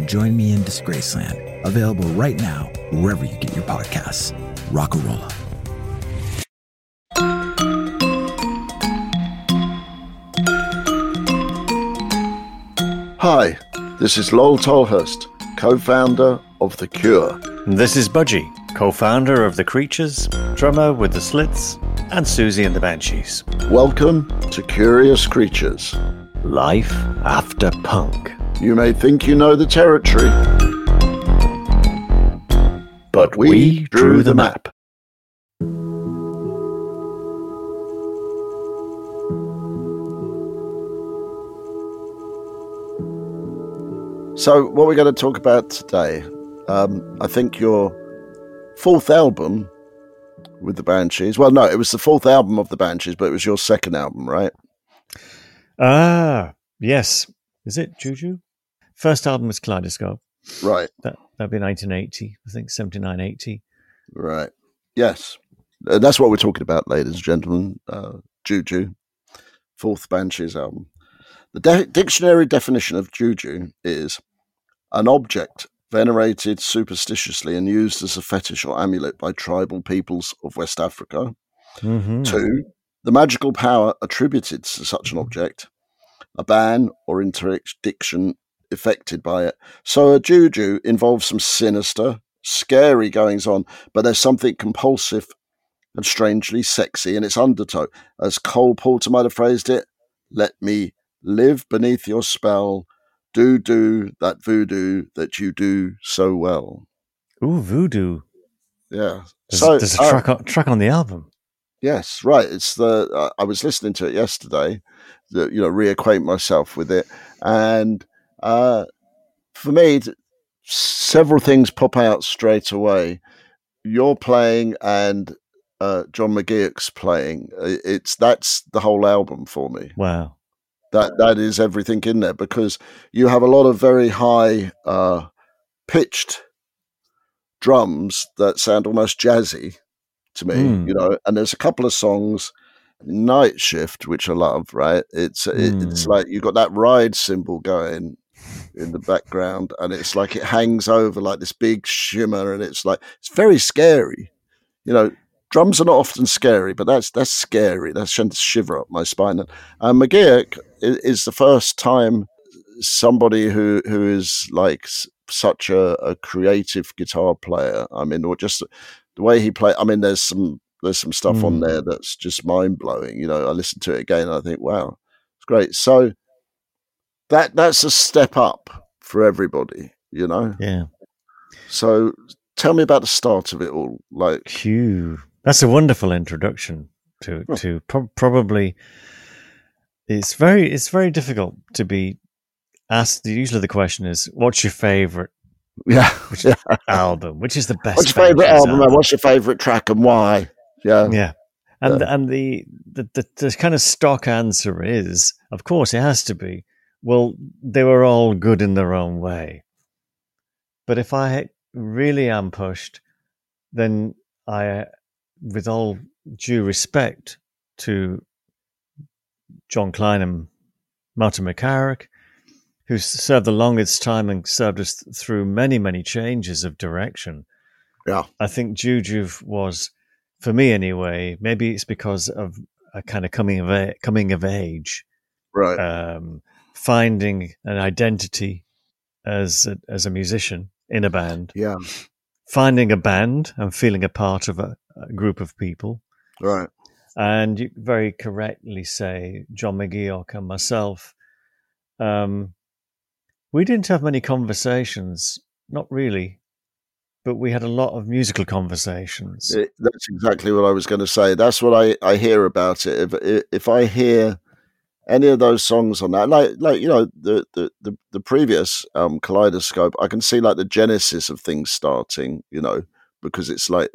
and join me in Disgraceland. Available right now, wherever you get your podcasts. Rockarola. Hi, this is Lol Tolhurst, co founder of The Cure. This is Budgie, co founder of The Creatures, drummer with The Slits, and Siouxsie and the Banshees. Welcome to Curious Creatures. Life after punk. You may think you know the territory, but we, We drew the map. So, what we're going to talk about today, um, I think your fourth album with the Banshees. Well, no, it was the fourth album of the Banshees, but it was your second album, right? Ah, yes. Is it Juju? First album was Kaleidoscope. Right, That, that'd be 1980, I think 79, 80. right. Yes. Uh, that's what we're talking about, ladies and gentlemen. Uh, Juju, fourth Banshees album. The de- dictionary definition of Juju is an object venerated superstitiously and used as a fetish or amulet by tribal peoples of West Africa. Mm-hmm. Two, the magical power attributed to such an object, a ban or interdiction effected by it. So a juju involves some sinister, scary goings on, but there's something compulsive and strangely sexy in its undertow. As Cole Porter might have phrased it, let me live beneath your spell, do do that voodoo that you do so well. Ooh, Voodoo. Yeah. There's, so there's a uh, track, on, track on the album. Yes, right. It's the uh, I was listening to it yesterday, the, you know, reacquaint myself with it, and uh, for me, several things pop out straight away. You're playing and uh, John McGeoch's playing. It's that's the whole album for me. Wow. That that is everything in there because you have a lot of very high uh, pitched drums that sound almost jazzy to me, Mm. you know. And there's a couple of songs, Night Shift, which I love. Right? It's it, it's Mm. like you've got that ride cymbal going in the background, and it's like it hangs over like this big shimmer, and it's like it's very scary. You know, drums are not often scary, but that's that's scary. That's sent a shiver up my spine. And McGeoch is, the first time somebody who who is like such a, a creative guitar player. I mean, or just the way he play. I mean, there's some there's some stuff on Mm. there that's just mind blowing. You know, I listen to it again and I think, wow, it's great. So that that's a step up for everybody. You know. Yeah. So tell me about the start of it all. Like, Phew. That's a wonderful introduction to to pro- probably. It's very it's very difficult to be asked. Usually, the question is, "What's your favorite yeah. Which- yeah. album? Which is the best? What's your favorite album? and What's your favorite track and why? Yeah. Yeah, and and the, the the the kind of stock answer is, of course, it has to be. Well, they were all good in their own way, but if I really am pushed, then I, with all due respect to Jon Klein and Martin McCarrick, who served the longest time and served us through many, many changes of direction. Yeah. I think Juju was, for me anyway, maybe it's because of a kind of coming of a- coming of age, Right. um, finding an identity as a, as a musician in a band, yeah. finding a band and feeling a part of a, a group of people, Right. And you very correctly say, John McGeoch and myself, um, we didn't have many conversations, not really, but we had a lot of musical conversations. It, that's exactly what I was going to say. That's what I, I hear about it. If if I hear any of those songs on that, like like you know the the the, the previous um, Kaleidoscope, I can see like the genesis of things starting. You know because it's like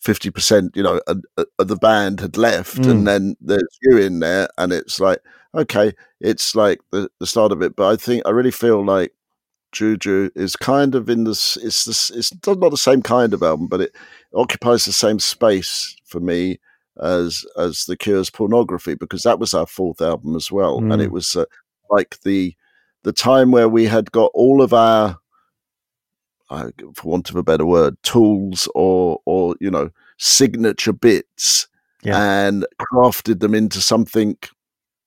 fifty percent, you know, of, of the band had left, mm. and then there's you in there, and it's like okay, it's like the, the start of it. But I think I really feel like Juju is kind of in this. It's this. It's not the same kind of album, but it occupies the same space for me as as the Cure's pornography because that was our fourth album as well, mm. and it mm. was uh, like the the time where we had got all of our uh, for want of a better word, tools or or you know signature bits, yeah. and crafted them into something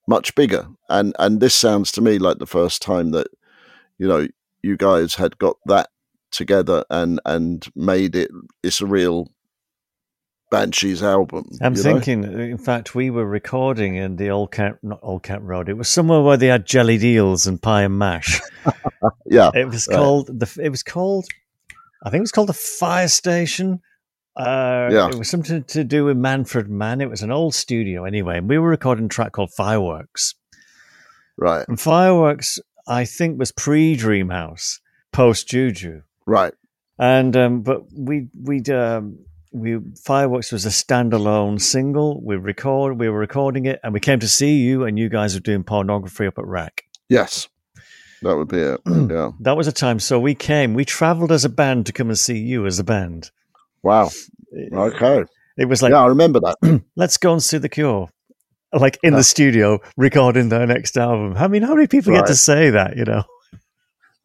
much bigger. And and this sounds to me like the first time that you know you guys had got that together and and made it. It's a real Banshees album. I'm thinking, know? in fact, we were recording in the Old Kent, not Old Kent Road. It was somewhere where they had jellied eels and pie and mash. yeah, it was right. called the. It was called, I think it was called the Fire Station. Uh, yeah, it was something to do with Manfred Mann. It was an old studio anyway, and we were recording a track called Fireworks. Right, and Fireworks, I think, was pre Dreamhouse, post Juju. Right, and um, but we we'd um, we fireworks was a standalone single. We record, we were recording it, and we came to see you, and you guys were doing pornography up at RAK. Yes, that would be it. Yeah, that was a time. So we came, we travelled as a band to come and see you as a band. Wow. Okay. It was like, yeah, I remember that. let's go and see the Cure, like in yeah. the studio recording their next album. I mean, how many people right. get to say that? You know.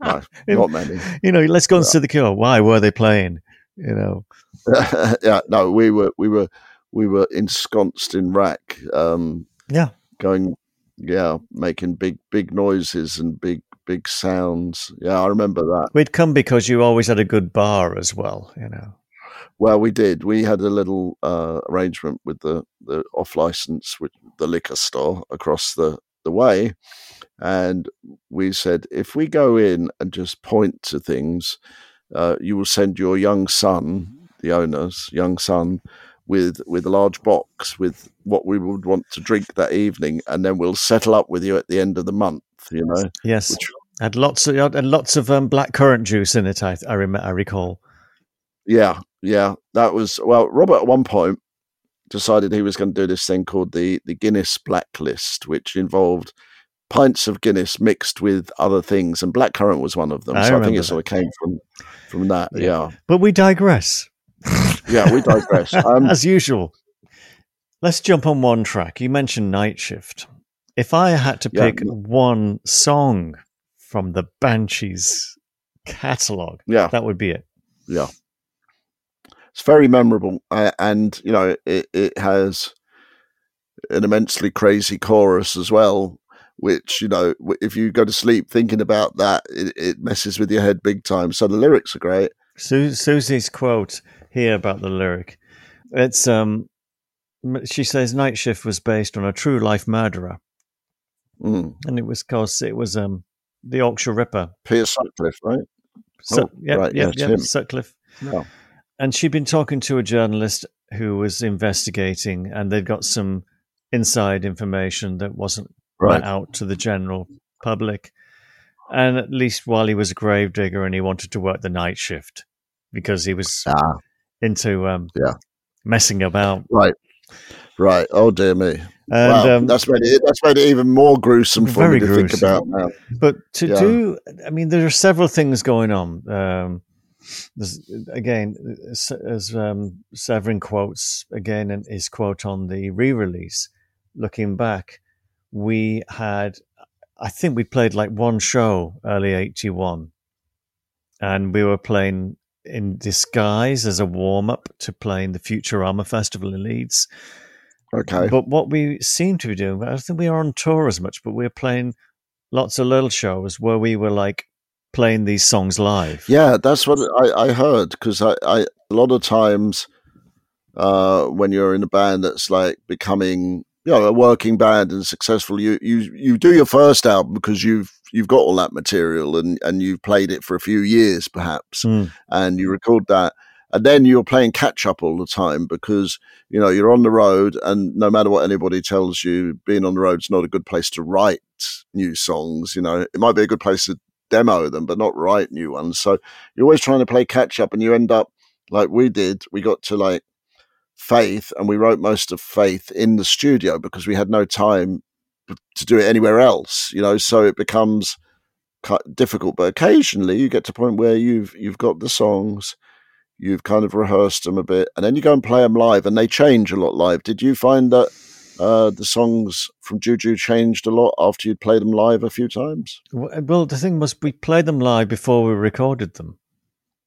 No, not many. You know, let's go and yeah. see the Cure. Why were they playing? You know. yeah, no, we were we were we were ensconced in RAK. Um, yeah, going, yeah, making big big noises and big big sounds. Yeah, I remember that. We'd come because you always had a good bar as well. You know. Well, we did. We had a little uh, arrangement with the, the off license with the liquor store across the, the way. And we said, if we go in and just point to things, uh, you will send your young son the owner's young son with with a large box with what we would want to drink that evening, and then we'll settle up with you at the end of the month. You know, yes, which, had lots of had lots of um, black currant juice in it. I I, rem- I recall. Yeah, yeah, that was well. Robert at one point decided he was going to do this thing called the the Guinness Blacklist, which involved pints of Guinness mixed with other things, and blackcurrant was one of them. I so I think it sort of came from from that. Yeah. yeah. But we digress yeah, we digress. Um, As usual. Let's jump on one track. You mentioned Night Shift. If I had to pick yeah. one song from the Banshees catalog, yeah. that would be it. Yeah. It's very memorable. Uh, and, you know, it, it has an immensely crazy chorus as well, which, you know, if you go to sleep thinking about that, it, it messes with your head big time. So the lyrics are great. Su- Siouxsie's quote here about the lyric. It's um, she says Night Shift was based on a true life murderer, mm. and it was because it was um the Yorkshire Ripper, Peter Sutcliffe, right? Su- oh, yeah, right, yeah, yeah, Sutcliffe. No. And she'd been talking to a journalist who was investigating, and they'd got some inside information that wasn't right. out to the general public. And at least while he was a gravedigger and he wanted to work the night shift because he was ah into um, yeah messing about. Right, right. Oh dear me. And, wow, um, that's made it. That's made it even more gruesome for me to gruesome. think about now. But to yeah. do, I mean, there are several things going on. Um, again, as um, Severin quotes again in his quote on the re-release, looking back, we had, I think we played like one show early '81, and we were playing in disguise as a warm up to playing the Futurama Festival in Leeds. Okay. But what we seem to be doing, I don't think we are on tour as much, but we're playing lots of little shows where we were like playing these songs live. Yeah, that's what I, I heard because I, I, a lot of times uh, when you're in a band that's like becoming you know a working band and successful. You you you do your first album because you've you've got all that material and and you've played it for a few years perhaps, Mm. and you record that. And then you're playing catch up all the time because you know you're on the road, and no matter what anybody tells you, being on the road is not a good place to write new songs. You know, it might be a good place to demo them, but not write new ones. So you're always trying to play catch up, and you end up like we did. We got to like Faith, and we wrote most of Faith in the studio because we had no time to do it anywhere else. You know, so it becomes difficult. But occasionally, you get to a point where you've you've got the songs. You've kind of rehearsed them a bit, and then you go and play them live, and they change a lot live. Did you find that uh, the songs from Juju changed a lot after you'd played them live a few times? Well, the thing was, we played them live before we recorded them.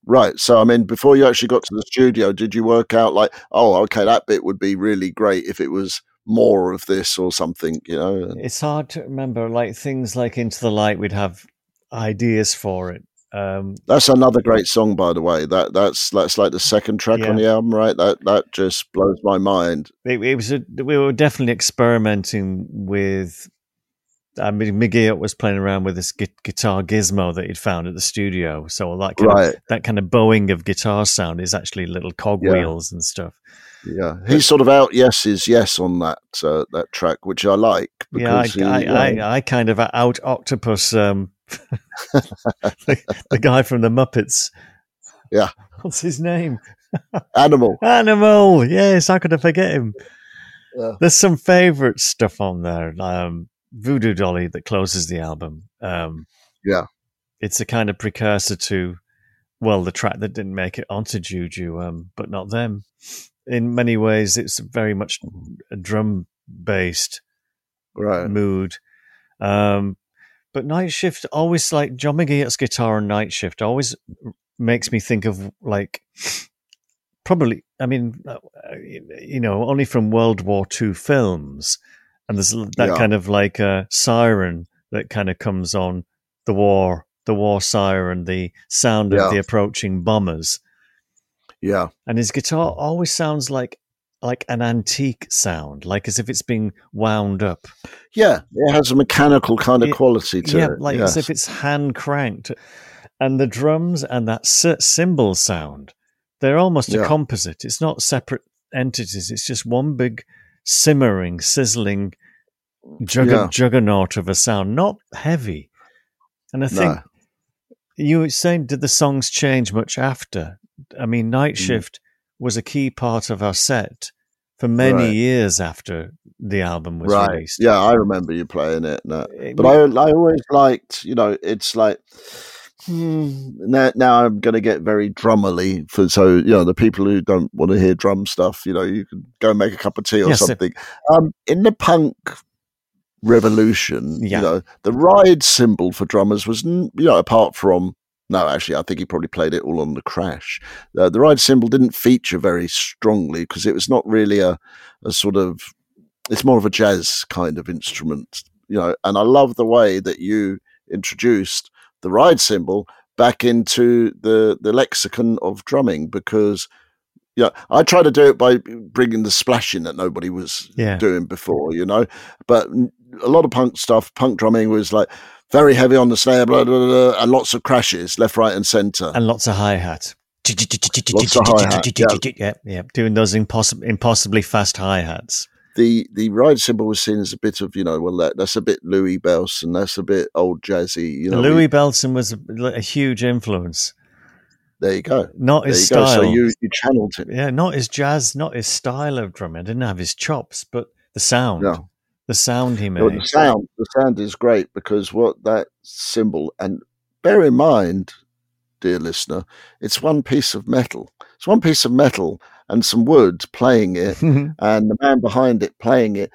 Right. So, I mean, before you actually got to the studio, did you work out like, oh, okay, that bit would be really great if it was more of this or something, you know? It's hard to remember, like things like Into the Light, we'd have ideas for it. Um, That's another great song, by the way. That that's that's like the second track on the album, right? That that just blows my mind. it, it was a, we were definitely experimenting with. I mean, McGee was playing around with this gu- guitar gizmo that he'd found at the studio. So that kind Right. of that kind of bowing of guitar sound is actually little cogwheels and stuff. Yeah. He sort of out Yes yeses yes on that uh, that track, which I like. Yeah, I, he, I, I, I kind of out octopus um, the, the guy from the Muppets. Yeah. what's his name? animal. Animal. Yes, how could I forget him? Yeah. There's some favorite stuff on there. Um, Voodoo Dolly that closes the album. Um, Yeah. it's a kind of precursor to, well, the track that didn't make it onto Juju, um, but not them. In many ways, it's very much a drum based Right. mood. Um, but Night Shift always like John McGee's guitar on Night Shift always makes me think of like probably I mean uh, you know only from World War II films, and there's that Yeah. kind of like a siren that kind of comes on the war the war siren the sound Yeah. of the approaching bombers Yeah. and his guitar always sounds like like an antique sound like as if it's being wound up Yeah. It has a mechanical kind of Yeah, quality to yeah, it. like yes. as if it's hand cranked. And the drums and that cy- cymbal sound, they're almost a composite. It's not separate entities. It's just one big simmering, sizzling jugger- Yeah. juggernaut of a sound, not heavy. And I think No. you were saying, did the songs change much after? I mean, Night Mm. Shift was a key part of our set for many Right. years after the album was right. released. Yeah, I remember you playing it. No. But I, I always liked, you know, it's like hmm, now, now I'm going to get very drummerly for so you know the people who don't want to hear drum stuff, you know, you can go make a cup of tea or Yes, something. Um, in the punk revolution, Yeah. you know, the ride cymbal for drummers was, you know, apart from no, actually, I think he probably played it all on the crash. Uh, the ride cymbal didn't feature very strongly because it was not really a, a sort of it's more of a jazz kind of instrument, you know. And I love the way that you introduced the ride cymbal back into the the lexicon of drumming because. Yeah, I try to do it by bringing the splashing that nobody was Yeah. doing before, you know. But a lot of punk stuff, punk drumming was like very heavy on the snare, blah, blah, blah, and lots of crashes left, right, and center. and lots of hi hat. Lots of hi-hat, yeah. Yeah, yeah, doing those impossible, impossibly fast hi hats. the the ride cymbal was seen as a bit of you know well that, that's a bit Louis Bellson that's a bit old jazzy you know Louis we- Bellson was a, a huge influence. there you go Not there his you go style. so you you channeled it yeah, not his jazz, not his style of drumming. I didn't have his chops, but the sound, Yeah. The sound he made. the sound the sound is great because what that cymbal and bear in mind dear listener it's one piece of metal. It's one piece of metal and some wood playing it and the man behind it playing it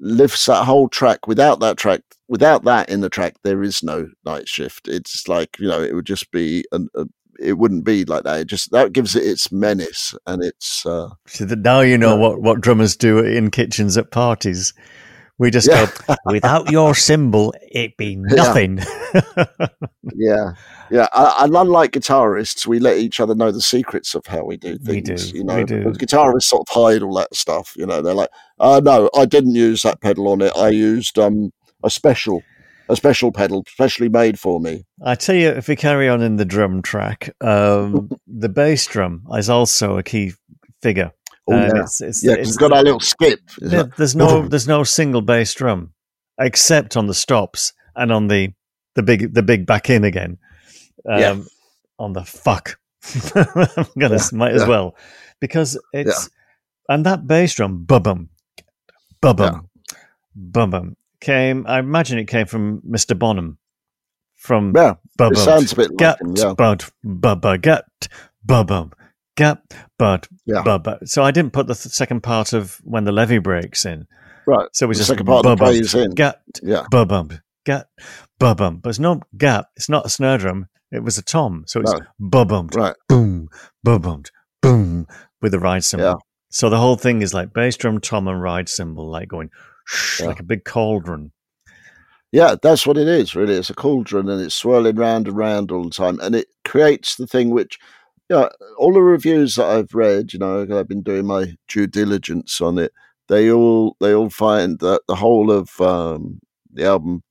lifts that whole track. Without that track without that in the track there is no night shift. It's like you know it would just be an, a, it wouldn't be like that. It just that gives it its menace and it's uh so now you know what, what drummers do in kitchens at parties. We just Yeah. go, without your cymbal, it'd be nothing. Yeah, yeah. a- And unlike guitarists, we let each other know the secrets of how we do things. We do, You know, we do. guitarists sort of hide all that stuff. You know, they're like, "Oh no, I didn't use that pedal on it. I used um a special, a special pedal, specially made for me." I tell you, if we carry on in the drum track, um, the bass drum is also a key figure. Oh yeah, it's, it's, yeah. it's- it's got that little skip. Like, there's no there's no single bass drum except on the stops and on the the big the big back in again. Um, Yeah. On the fuck, I'm gonna Yeah, might as well because it's and that bass drum bum bum bum bum came. I imagine it came from Mr. Bonham from yeah, bum it sounds a bit like Gat him. Yeah, bud bubba gat bubum gat bud Yeah. bubba. So I didn't put the th- second part of when the Levee breaks in. right. So it was The just second part of the bubum, phrase in. gat Yeah, bubum gat bubum. But it's not gap. It's not a snare drum. It was a tom. So it's No. bubum right. boom bubum boom with the ride cymbal. Yeah. So the whole thing is like bass drum, tom, and ride cymbal, like going shh, Yeah. like a big cauldron. Yeah, that's what it is, really. It's a cauldron and it's swirling round and round all the time. And it creates the thing which, yeah, all the reviews that I've read, you know, I've been doing my due diligence on it. They all they all find that the whole of um, the album,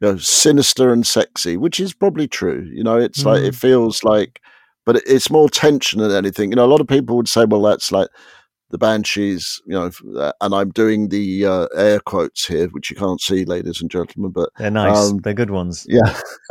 you know, sinister and sexy, which is probably true. You know, it's like it feels like, but it's more tension than anything. You know, a lot of people would say, well, that's like the Banshees, you know, uh, and I'm doing the uh, air quotes here, which you can't see, ladies and gentlemen, but They're nice. Um, They're good ones. yeah,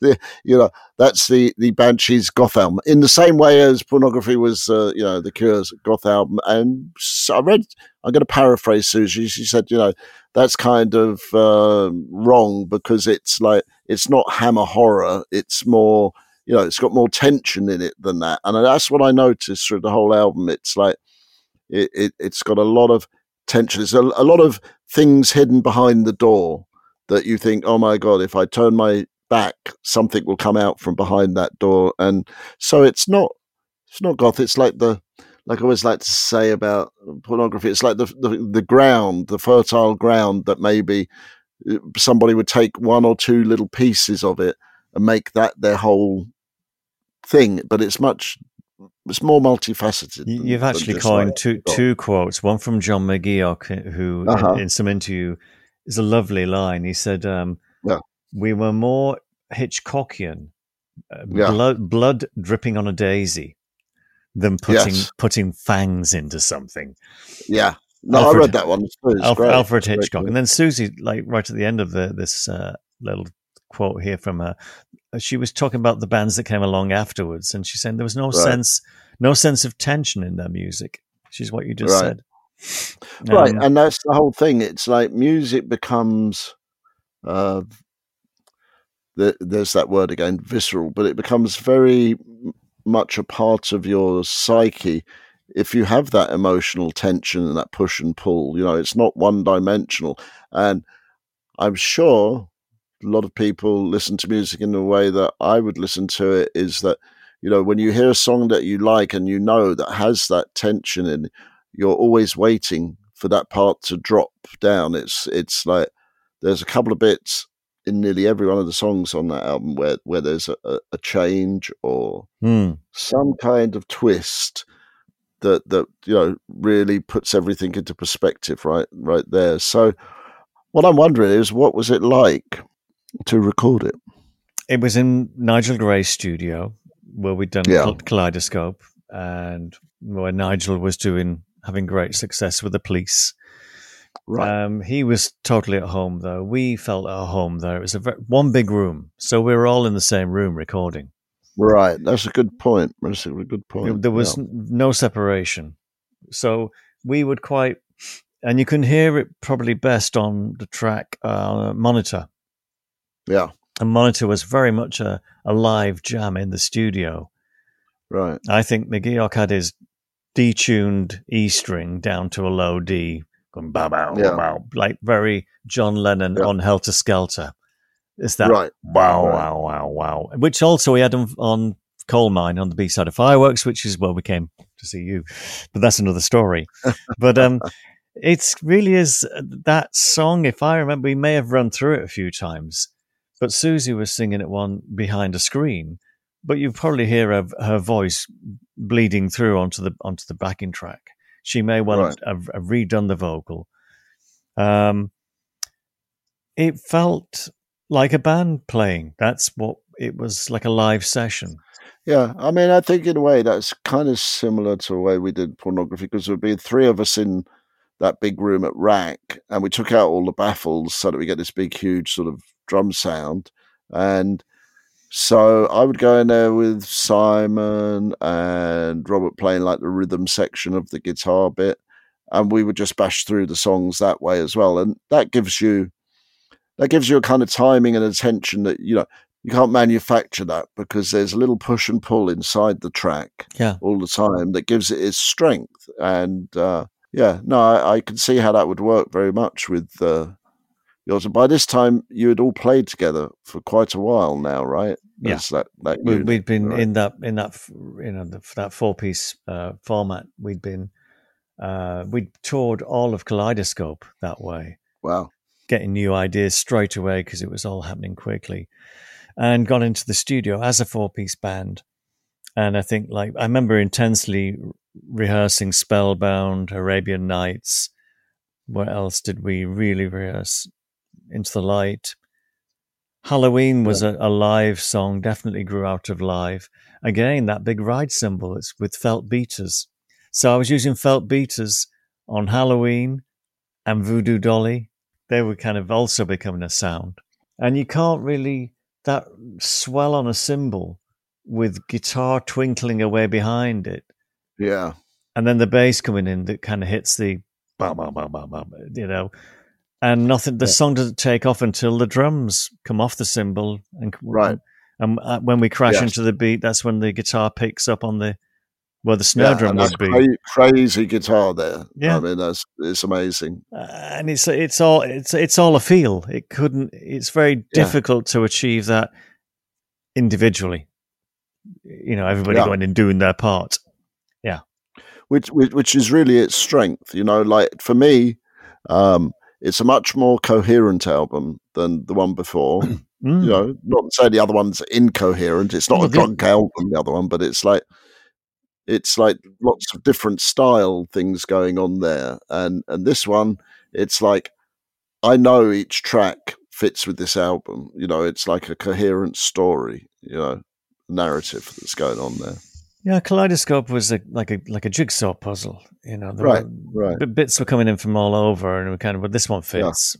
the, you know, that's the the Banshees goth album. In the same way as pornography was, uh, you know, the Cure's goth album. And so I read, I'm going to paraphrase Siouxsie. She said, you know, that's kind of uh, wrong because it's like it's not hammer horror. It's more, you know, it's got more tension in it than that. And that's what I noticed through the whole album. It's like it, it it's got a lot of tension. A, a lot of things hidden behind the door that you think, oh my god, if I turn my back, something will come out from behind that door. And so it's not it's not goth. It's like the like I always like to say about pornography. It's like the the, the ground, the fertile ground that maybe uh, somebody would take one or two little pieces of it and make that their whole thing. But it's much it's more multifaceted. Than- You've actually coined two two quotes. One from John McGeoch, who Uh-huh. in, some interview is a lovely line. He said, um, Yeah. "We were more Hitchcockian, uh, Yeah. blood, blood dripping on a daisy, than putting Yes. putting fangs into something." Yeah. No, Alfred- I read that one. It's, it's Alf- Alfred It's Hitchcock, and then Siouxsie, like right at the end of the, this uh, little quote here from her, she was talking about the bands that came along afterwards, and she's saying there was no Right. sense, no sense of tension in their music. Which is what you just Right. said. right Um, and that's the whole thing it's like music becomes uh the, there's that word again visceral but it becomes very much a part of your psyche if you have that emotional tension and that push and pull you know it's not one dimensional and i'm sure lot of people listen to music in the way that i would listen to it is that you know when you hear a song that you like and you know that has that tension in you're always waiting for that part to drop down. It's it's like there's a couple of bits in nearly every one of the songs on that album where where there's a, a, a change or hmm. some kind of twist that that you know really puts everything into perspective right right there. So what I'm wondering is what was it like to record it? It was in Nigel Gray's studio where we'd done Yeah. Kaleidoscope, and where Nigel was doing having great success with the police. Right. Um, he was totally at home though. We felt at home there. It was a ve- one big room, so we were all in the same room recording. right. That's a good point. That's a good point. there was Yeah. no separation, so we would quite, and you can hear it probably best on the track uh, monitor. Yeah. And monitor was very much a, a live jam in the studio. Right. I think McGeoch had his detuned E string down to a low D, going bow bow Yeah. bow, like very John Lennon Yeah. on Helter Skelter. It's that Right. wow Right. wow wow wow, which also he had on, on Coal Mind on the B side of Fireworks, which is where we came to see you, but that's another story. but um, It's really is uh, that song. If I remember, we may have run through it a few times, but Siouxsie was singing it one behind a screen. But you probably hear her, her voice bleeding through onto the onto the backing track. She may well Right. have, have redone the vocal. Um, it felt like a band playing. That's what it was like a live session. Yeah, I mean, I think in a way that's kind of similar to the way we did pornography because there'd be three of us in that big room at RAK, and we took out all the baffles so that we get this big, huge sort of drum sound. And so I would go in there with Simon and Robert playing like the rhythm section of the guitar bit, and we would just bash through the songs that way as well. And that gives you that gives you a kind of timing and attention that you know you can't manufacture that because there's a little push and pull inside the track Yeah. all the time that gives it its strength. And uh, yeah, no, I, I can see how that would work very much with uh, yours. By this time, you had all played together for quite a while now, right? Yeah. That, that unit, we'd been right? in that in that you know the, that four piece uh, format. We'd been uh, we'd toured all of Kaleidoscope that way, Wow. getting new ideas straight away because it was all happening quickly, and got into the studio as a four piece band. And I think like I remember intensely rehearsing Spellbound, Arabian Nights. What else did we really rehearse? Into the Light. Halloween was a, a live song, definitely grew out of live. Again, that big ride cymbal, it's with felt beaters. So I was using felt beaters on Halloween and Voodoo Dolly. They were kind of also becoming a sound. And you can't really, that swell on a cymbal with guitar twinkling away behind it. Yeah. And then the bass coming in that kind of hits the, bam, bam, bam, bam, bam, you know, and nothing. The Yeah. song doesn't take off until the drums come off the cymbal, and Right. And uh, when we crash Yes. into the beat, that's when the guitar picks up on the where the snare yeah, drum would be, cra- crazy guitar there. Yeah. I mean, that's it's amazing. uh, and it's it's all it's it's all a feel. It couldn't. It's very Yeah. difficult to achieve that individually. You know, everybody Yeah. going and doing their part. Yeah, which, which which is really its strength. You know, like for me, um, it's a much more coherent album than the one before. Mm. you know, not to say the other one's incoherent. It's not Oh, a drunk album, the other one, but it's like it's like lots of different style things going on there. And and this one, it's like I know each track fits with this album. You know, it's like a coherent story. You know, narrative that's going on there. Yeah, Kaleidoscope was a, like a like a jigsaw puzzle. You know, Right, were, right. Bits were coming in from all over, and we kind of, well, this one Yeah. fits.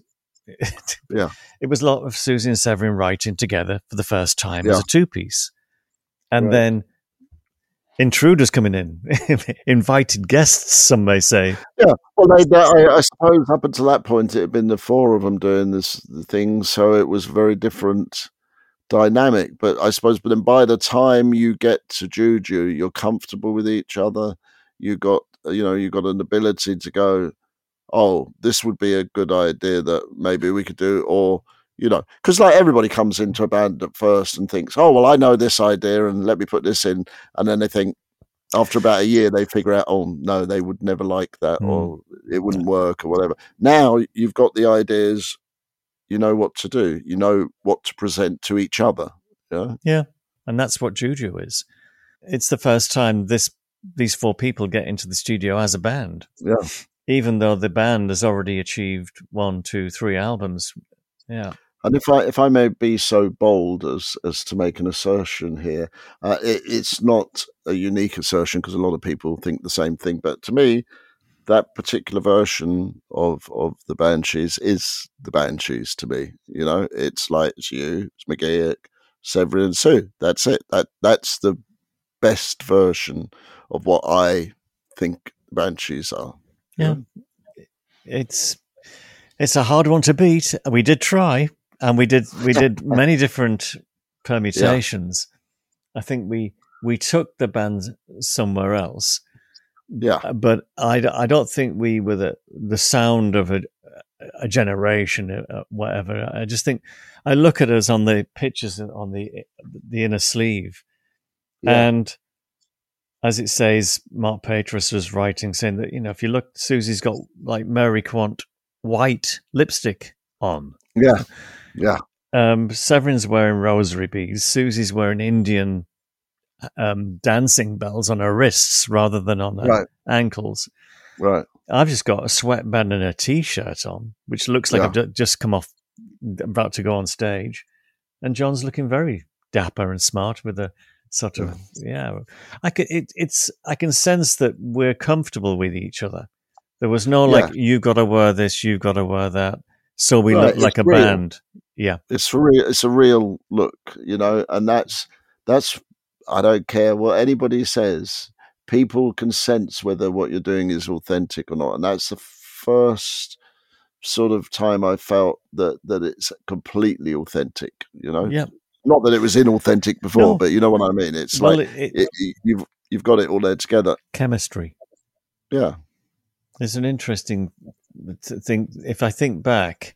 Yeah. It was a lot of Siouxsie and Severin writing together for the first time as Yeah. a two piece, and Right. then intruders coming in, invited guests. Some may say, Yeah, Well, they, they, I, I suppose up until that point, it had been the four of them doing this the thing, so it was very different dynamic. But I suppose, but then by the time you get to Juju, you're comfortable with each other. You got, you know, you got an ability to go, oh, this would be a good idea that maybe we could do, or you know, because like everybody comes into a band at first and thinks, oh, well, I know this idea, and let me put this in, and then they think. After about a year, they figure out, oh no, they would never like that, Hmm. or it wouldn't work, or whatever. Now you've got the ideas, you know what to do, you know what to present to each other. Yeah, Yeah. and that's what Juju is. It's the first time this these four people get into the studio as a band. Yeah. even though the band has already achieved one, two, three albums. Yeah. And if I if I may be so bold as as to make an assertion here, uh, it, it's not a unique assertion because a lot of people think the same thing. But to me, that particular version of of the Banshees is the Banshees. To me, you know, it's like it's you, it's McGeoch, Severin, and Sue. That's it. That that's the best version of what I think the Banshees are. Yeah. It's it's a hard one to beat. We did try and we did we did many different permutations. I think we we took the band somewhere else. Yeah. Uh, But I don't think we were the, the sound of a, a generation, uh, whatever. I just think I look at us on the pictures on the the inner sleeve, Yeah. and as it says, Mark Paytress was writing saying that you know if you look, Siouxsie's got like Mary Quant white lipstick on. Yeah, yeah, Um, Severin's wearing rosary beads. Siouxsie's wearing Indian um, dancing bells on her wrists rather than on her Right. ankles. right. I've just got a sweatband and a t-shirt on, which looks like Yeah. I've ju- just come off, about to go on stage, and John's looking very dapper and smart with a sort of yeah. I can it, it's I can sense that we're comfortable with each other. There was no like you've got to wear this, you've got to wear that, so we Right, look like a real. band. Yeah, It's real. It's a real look, you know, and that's that's. I don't care what anybody says. People can sense whether what you're doing is authentic or not, and that's the first sort of time I felt that that it's completely authentic. You know, yeah. not that it was inauthentic before, No. but you know what I mean. It's Well, like it, it, it, you've you've got it all there together. chemistry. Yeah, It's an interesting thing. If I think back,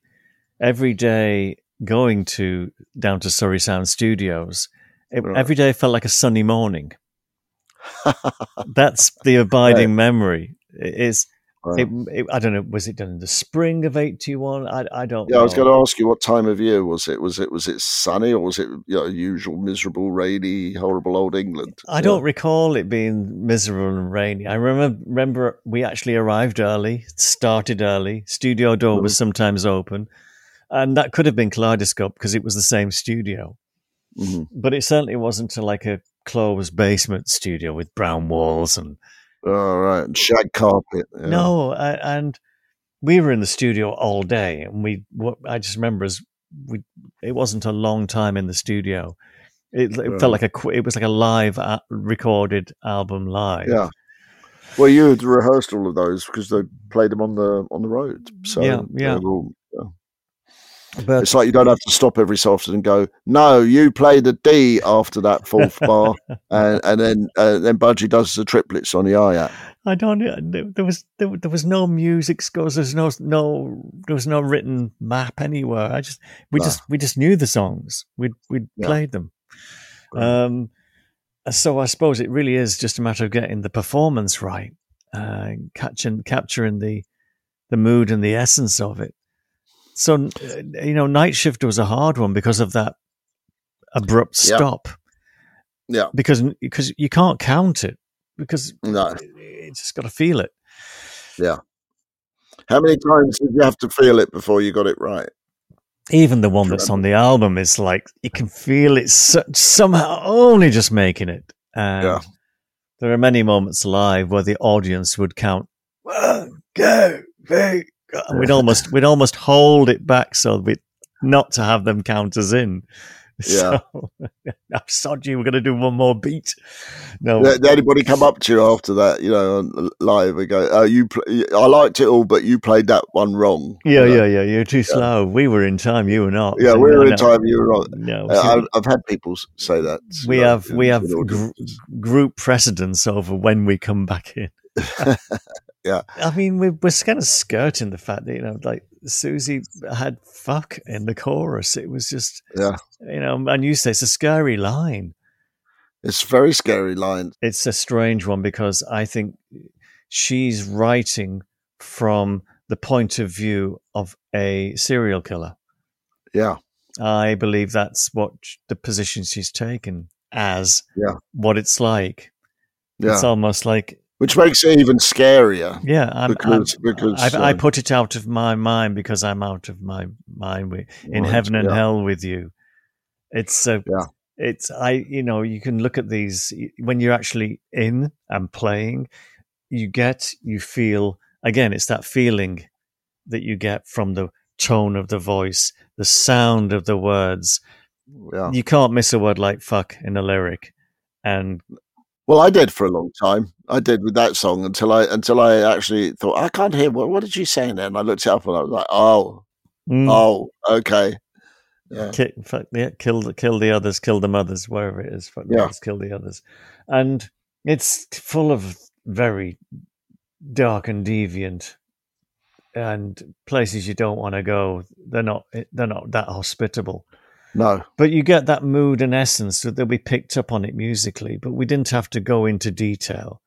every day going to down to Surrey Sound Studios, it, Right. every day felt like a sunny morning. That's the abiding memory. It is Right. it, it, I don't know. Was it done in the spring of '81? I, I don't. yeah. I was going to ask you what time of year was it? Was it was it sunny or was it you know, usual miserable, rainy, horrible old England? I Yeah. don't recall it being miserable and rainy. I remember remember we actually arrived early, started early. Studio door was mm-hmm. sometimes open, and that could have been Kaleidoscope because it was the same studio. Mhm. But it certainly wasn't a, like a closed basement studio with brown walls and All right, and shag carpet. yeah. no. Uh, and we were in the studio all day, and we. What I just remember is we. It wasn't a long time in the studio. It, it Right. felt like a, it was like a live uh, recorded album live. Yeah. Well, you had rehearsed all of those because they played them on the on the road. So Yeah, yeah. all- But it's like you don't have to stop every so often and go, "No, you play the D after that fourth bar," and and then uh, then Budgie does the triplets on the hi-hat. I don't. There there was there, there was no music scores. There's no no there was no written map anywhere. I just we No. just we just knew the songs. We we Yeah. played them. Right. Um, so I suppose it really is just a matter of getting the performance right, uh, catching capturing the the mood and the essence of it. So you know, night shift was a hard one because of that abrupt stop. Yeah. because because you can't count it because No. you just got to feel it. Yeah. How many times did you have to feel it before you got it right? Even the one that's on the album is like you can feel it so, somehow only just making it. And Yeah. there are many moments live where the audience would count one, go, three, go," and we'd almost we'd almost hold it back so we not to have them count us in. Yeah. So, I'm sorry, we're going to do one more beat. No, Did, did anybody come up to you after that, you know, on live and go, "Oh, you, I liked it all, but you played that one wrong." yeah, You know? yeah, yeah. You're too slow. We were in time. You were not. yeah. We were in time. You were wrong. No, Uh, so- I've, had people say that. we know, have we in- have gr- group precedence over when we come back in. Yeah. I mean, we, we're kind of skirting the fact that you know, like Siouxsie had "fuck" in the chorus. It was just, Yeah. you know, and you say it's a scary line. It's a very scary line. It's a strange one because I think she's writing from the point of view of a serial killer. Yeah. I believe that's what the position she's taken as Yeah. what it's like. Yeah. It's almost like Which makes it even scarier. Yeah, I'm, Because- I'm, because, I, I um, put it out of my mind because I'm out of my mind with, in Right, heaven and yeah. hell with you. It's uh, Yeah. it's I you know you can look at these when you're actually in and playing, you get you feel again. It's that feeling that you get from the tone of the voice, the sound of the words. Yeah. You can't miss a word like "fuck" in a lyric, and Well, I did for a long time. I did with that song until I until I actually thought I can't hear what what did you say then? I looked it up and I was like, oh, mm, oh, okay, yeah, ki- fuck, yeah, kill the kill the others, kill the mothers, wherever it is. Fuck the Yeah. others, kill the others, and it's full of very dark and deviant and places you don't want to go. They're not they're not that hospitable. No, But you get that mood and essence that they'll be picked up on it musically, but we didn't have to go into detail.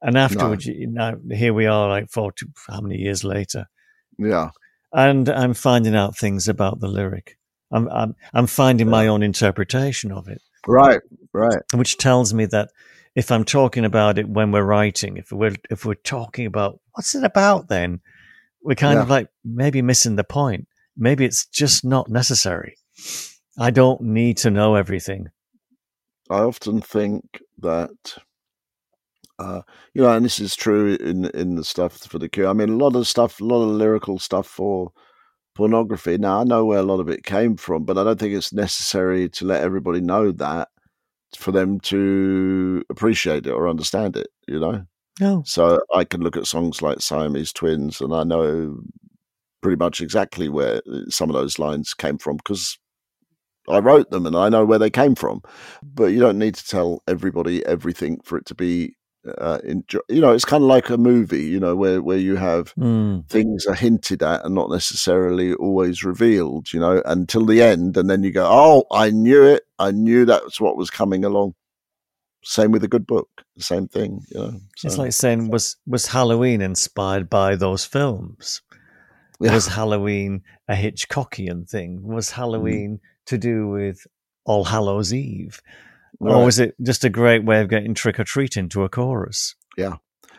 And afterwards, you now here we are, like forty, how many years later, yeah, and I'm finding out things about the lyric. I'm I'm, I'm finding my own interpretation of it, right, right. which tells me that if I'm talking about it when we're writing, if we're if we're talking about what's it about, then we're kind Yeah. of like maybe missing the point. Maybe it's just not necessary. I don't need to know everything. I often think that, uh, you know, and this is true in in the stuff for the Cure. I mean, a lot of stuff, a lot of lyrical stuff for pornography. Now, I know where a lot of it came from, but I don't think it's necessary to let everybody know that for them to appreciate it or understand it. You know, No, so I can look at songs like Siamese Twins, and I know pretty much exactly where uh, some of those lines came from because I wrote them and I know where they came from. But you don't need to tell everybody everything for it to be. Uh, enjoy- you know, it's kind of like a movie. You know, where where you have Mm, things are hinted at and not necessarily always revealed. You know, until the end, and then you go, "Oh, I knew it. I knew that's what was coming along." Same with a good book. The same thing. You know, it's like saying was was Halloween inspired by those films? yeah. Was Halloween a Hitchcockian thing? Was Mm. To do with All Hallows Eve? Right. Or was it just a great way of getting trick or treat into a chorus? Yeah.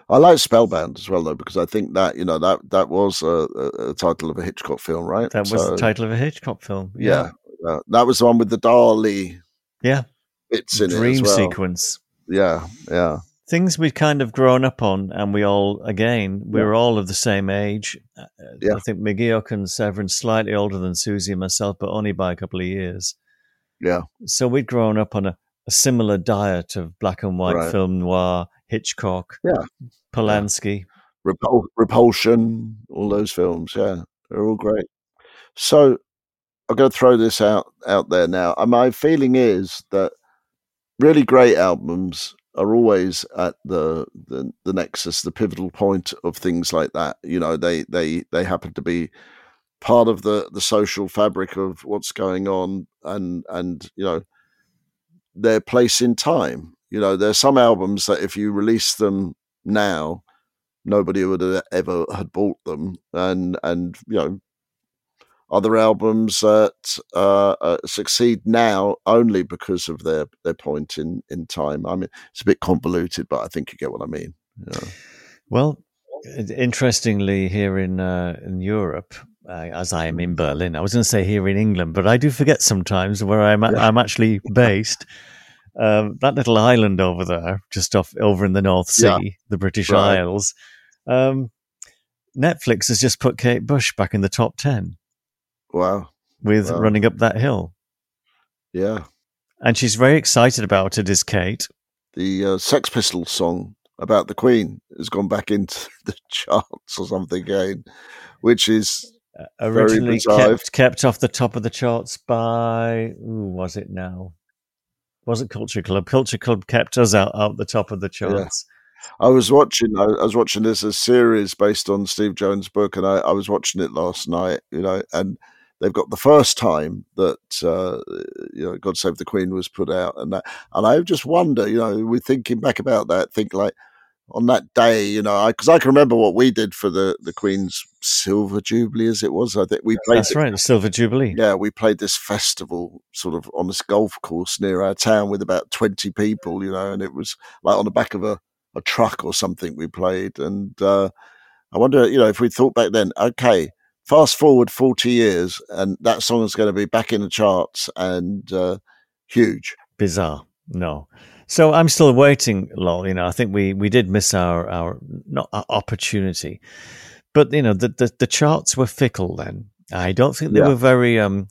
I like Spellbound as well, though, because I think that you know that that was a, a, a title of a Hitchcock film, right? That was So, the title of a Hitchcock film. Yeah, uh, that was the one with the Dali Yeah. bits in Dream it well. sequence. Yeah, yeah, Things we've kind of grown up on, and we all, again, we Yeah. were all of the same age. Uh, Yeah. I think McGeoch and Severin slightly older than Siouxsie and myself, but only by a couple of years. yeah, So we'd grown up on a, a similar diet of black and white Right. film noir, Hitchcock, Yeah. Polanski. Repul- Repulsion, all those films. Yeah, they're all great. So I'm going to throw this out out there now. And my feeling is that really great albums are always at the, the the nexus, the pivotal point of things like that. You know, they they they happen to be part of the the social fabric of what's going on, and and you know their place in time. You know, there's some albums that if you release them now, nobody would have ever had bought them, and and you know other albums that uh, uh, succeed now only because of their their point in in time. I mean, it's a bit convoluted, but I think you get what I mean. know. Well, interestingly, here in uh, in Europe, uh, as I am in Berlin, I was going to say here in England, but I do forget sometimes where I'm Yeah. I'm actually based. Um, that little island over there, just off over in the North Sea, Yeah. the British Right. Isles. Um, Netflix has just put Kate Bush back in the top ten Wow, with Wow. running up that hill, yeah, and she's very excited about it. Is Kate? the uh, Sex Pistols song about the Queen has gone back into the charts or something again, which is Uh, originally kept kept off the top of the charts by who was it now? Was it Culture Club? Culture Club kept us out out the top of the charts. I was watching. I, I was watching this a series based on Steve Jones' book, and I, I was watching it last night. You know, and they've got the first time that uh, you know God Save the Queen was put out, and that, and I just wonder. You know, we're thinking back about that. Think like on that day, you know, because I, can remember what we did for the the Queen's Silver Jubilee, as it was. I think we played. That's it- right, the Silver Jubilee. yeah, we played this festival sort of on this golf course near our town with about 20 people, you know, and it was like on the back of a, a truck or something we played. And uh, I wonder, you know, if we thought back then, okay, fast forward 40 years and that song is going to be back in the charts and uh, huge. Bizarre. No. So I'm still waiting, lol. You know, I think we, we did miss our, our not our opportunity. But you know, the, the, the charts were fickle then. I don't think they Yeah. were very um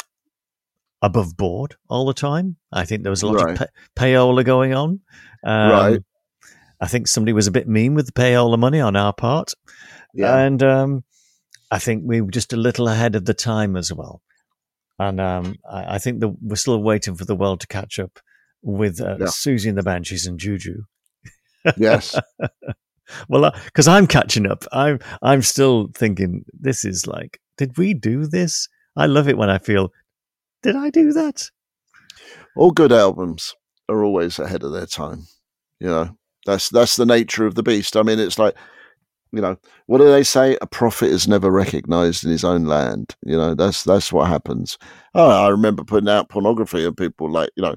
above board all the time. I think there was a lot Right. of pay- payola going on. Um, Right. I think somebody was a bit mean with the payola money on our part. Yeah. And um, I think we were just a little ahead of the time as well. And um, I, I think that we're still waiting for the world to catch up with uh, Yeah. Siouxsie and the Banshees and Juju. yes. Well, because I'm catching up. I'm I'm still thinking this is like, did we do this? I love it when I feel Did I do that? All good albums are always ahead of their time. You know, that's that's the nature of the beast. I mean, it's like, you know, what do they say? A prophet is never recognized in his own land. You know, that's that's what happens. Oh, I remember putting out pornography and people like, you know,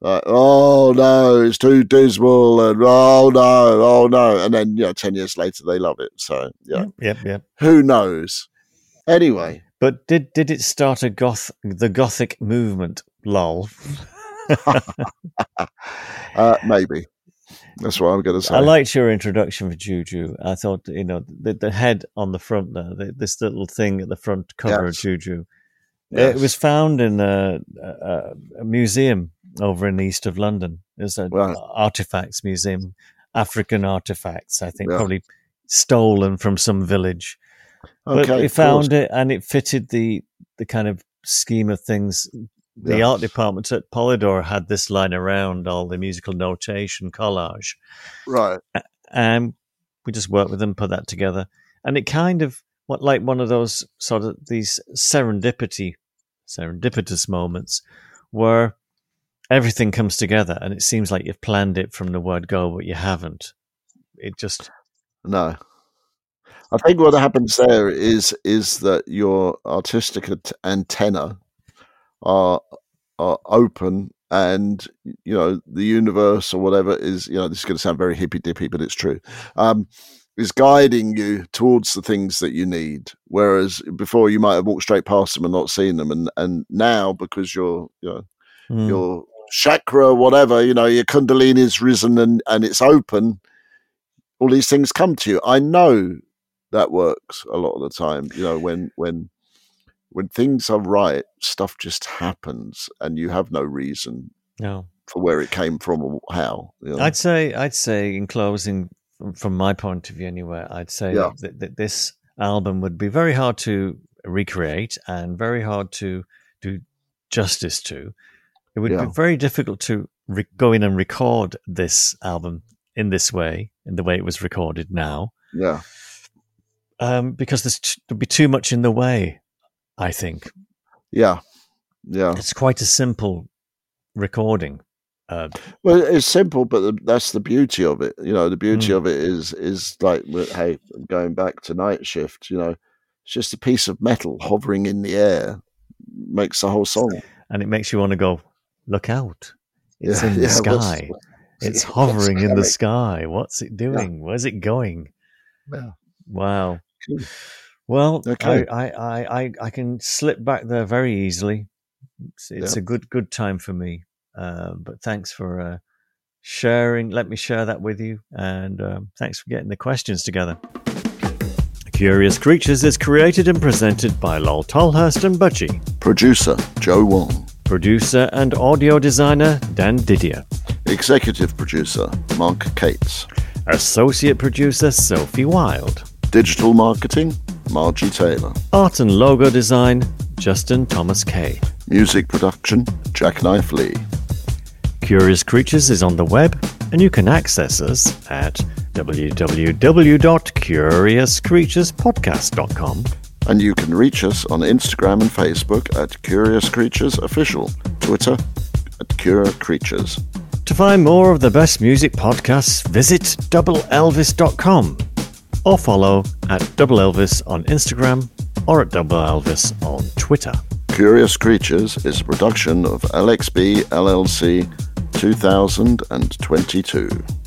like, oh no, it's too dismal, and oh no, oh no, and then you know, ten years later they love it. So yeah, Yep, yep. who knows? Anyway, But did did it start a goth the gothic movement? Lol. uh, maybe that's what I'm going to say. I liked your introduction for Juju. I thought you know the, the head on the front there, the, this little thing at the front cover Yes. of Juju. Yes. It was found in a, a, a museum over in the east of London. There's a Right. artifacts museum, African artifacts. I think Yeah. probably stolen from some village. But okay, of course. found it, and it fitted the the kind of scheme of things. The Yeah. art department at Polydor had this line around all the musical notation collage, right. and um, we just worked with them, put that together, and it kind of what like one of those sort of these serendipity, serendipitous moments where everything comes together, and it seems like you've planned it from the word go, but you haven't. It just No. I think what happens there is is that your artistic antenna are are open and you know the universe or whatever is you know this is going to sound very hippy dippy but it's true um is guiding you towards the things that you need whereas before you might have walked straight past them and not seen them and and now because you're you know mm, your chakra, whatever, you know, your kundalini is risen and, and it's open, all these things come to you. I know that works a lot of the time. You know, when when when things are right, stuff just happens and you have no reason no. for where it came from or how. You know? I'd say, I'd say, in closing, from, my point of view, anyway, I'd say Yeah. that, that this album would be very hard to recreate and very hard to do justice to. It would Yeah. be very difficult to re- go in and record this album in this way, in the way it was recorded now, yeah. um, because there's t- there'd be too much in the way. I think Yeah. Yeah. it's quite a simple recording. Uh, Well, it's simple, but the, that's the beauty of it. You know, the beauty Mm. of it is is like, hey, going back to Nightshift. You know, it's just a piece of metal hovering in the air makes the whole song. and it makes you want to go, look out. It's Yeah, in the yeah, sky. It's hovering in the sky. What's it doing? Where's it going? Yeah. Wow. Cool. Well, Okay. I, I, I, I, I can slip back there very easily. It's, it's Yeah. a good good time for me. Uh, but thanks for uh, sharing. Let me share that with you, and um, thanks for getting the questions together. Curious Creatures is created and presented by Lol Tolhurst and Budgie. Producer Joe Wong. Producer and audio designer Dan Didier. Executive producer Mark Cates. Associate producer Sophie Wild. Digital marketing Margie Taylor. Art and logo design Justin Thomas Kay. Music production Jacknife Lee. Curious Creatures is on the web, and you can access us at www.curiouscreaturespodcast.com. And you can reach us on Instagram and Facebook at Curious Creatures Official, Twitter at Cura Creatures. To find more of the best music podcasts, visit doubleelvis.com or follow at Double Elvis on Instagram or at Double Elvis on Twitter. Curious Creatures is a production of LXB LLC 2022.